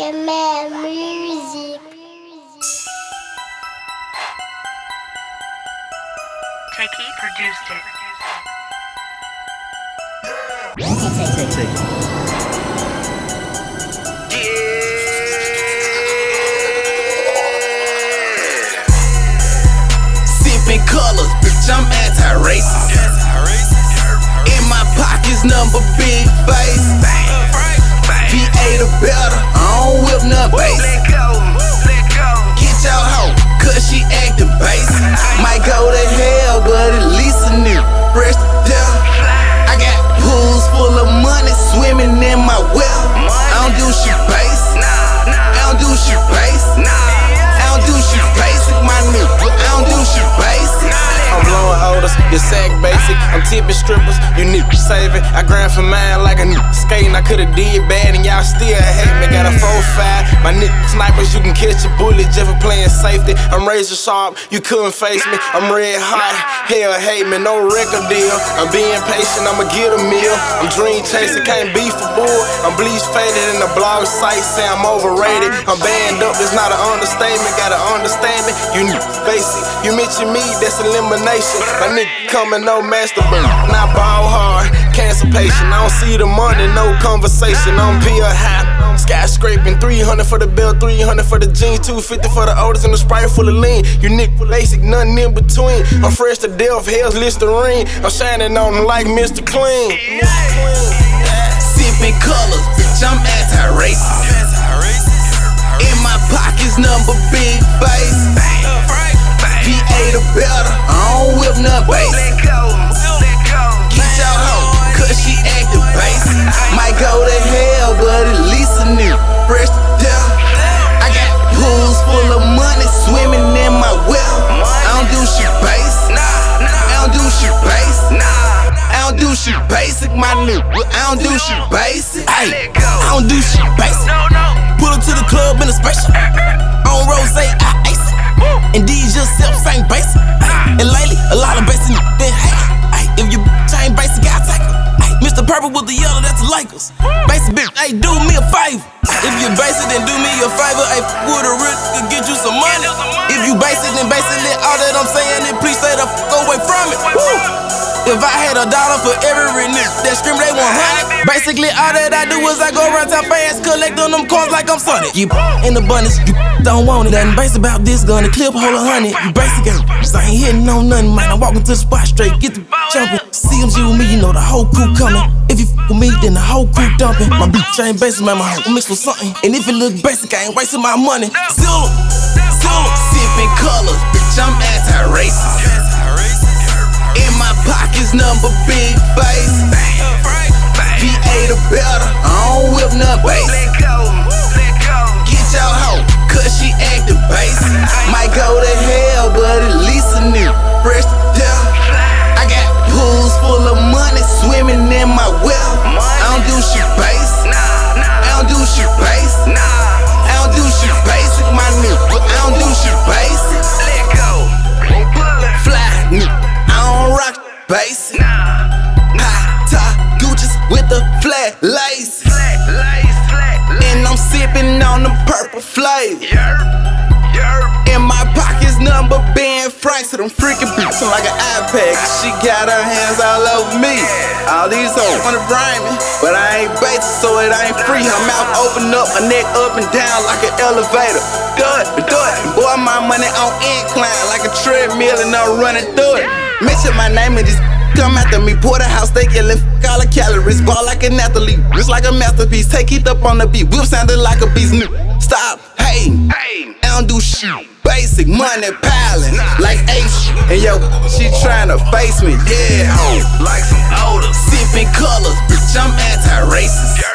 Music. Takey produced it. Yeah. Sipping colors, bitch, I'm anti-racist. In my pockets, number big face. VA the better, I don't whip no bass. Get your hoe, cause she acting base. Might go to hell, but at least a new fresh death. I got pools full of money swimming in my well. I don't do shit base. I don't do shit base. I don't do shit basic, my nigga. I don't do shit basic. I'm blowing odors, your sack basic. I'm tipping strippers, you need to saving. I grind for mine like a skating. I could've did bad and y'all still my nigga snipers, you can catch a bullet just for playing safety. I'm razor sharp, you couldn't face me. I'm red hot, hell hate me, no record deal. I'm being patient, I'ma get a meal. I'm dream chasing, can't be for bull. I'm bleach faded in the blog site, say I'm overrated. I'm banned up, it's not an understatement. Gotta understand it, you need basic. You mention me, that's elimination. My nigga coming, no masturbate. Not ball patient. I don't see the money, no conversation. I'm pill high. Skyscraping 300 for the bill, 300 for the jeans, 250 for the orders, and the sprite full of lean. You nick basic, nothing in between. I'm fresh to death, hell's Listerine. I'm shining on them like Mr. Clean. Sipping colors, bitch, I'm anti-racist. In my pockets, number big face. VA the better, I don't whip no go to hell, but at least a new fresh death. I got pools full of money swimming in my well. I don't do shit base. I don't do shit base. I don't do shit basic, my nigga. I don't do shit basic. Ay, I don't do shit basic. Pull up Purple with the yellow, that's the Lakers. Basic bitch, hey, do me a favor. If you basic, then do me a favor. Hey, f- with a real nigga, get you some money. If you basic, then basically all that I'm saying, then please stay the fuck away from it. Woo! If I had a dollar for every nigga that scream they want honey, basically all that I do is I go around town fast, collect on them coins like I'm Sonic. You in abundance, you don't want it. Nothing basic about this gun, the clip hold a hundred. You basic, I ain't hitting on nothing, man. I'm walking to the spot straight, get the jumping. CMG with me, you know the whole crew coming. If you with me, then the whole crew dumping. My bitch ain't basic, man. My hoe mixed with something. And if it look basic, I ain't wasting my money. Zilla, Zilla, sipping colors, bitch. I'm anti-racist. Pockets, number big face. VA the better, I don't whip no bass. Get your hoe, cause she acting basic. Might go to hell, but at least a new fresh to death. I got pools full of money swimming in my well. I don't do shit base. I don't do shit base. I don't do shit basic, my nigga. I don't do shit basic. Fly, nigga. I don't rock basic. Flat lace. And I'm sipping on the purple flavor. In my pockets, number Ben Franks, so them freaking bitches like an iPad. She got her hands all over me. All these hoes wanna bribe me, but I ain't basic, so it ain't free. Her mouth open up, her neck up and down like an elevator. Do it, do it. Boy, my money on incline like a treadmill, and I'm running through it. Mention my name and just Come after me, porterhouse steak, yelling f all the calories. Ball like an athlete, wrist like a masterpiece. Take it up on the beat, whip sounded like a beast. New. Stop, hey, I don't do shit. Basic money piling, like H. And yo, she tryna face me, yeah. Like some odor. Sipping colors, bitch, I'm anti-racist.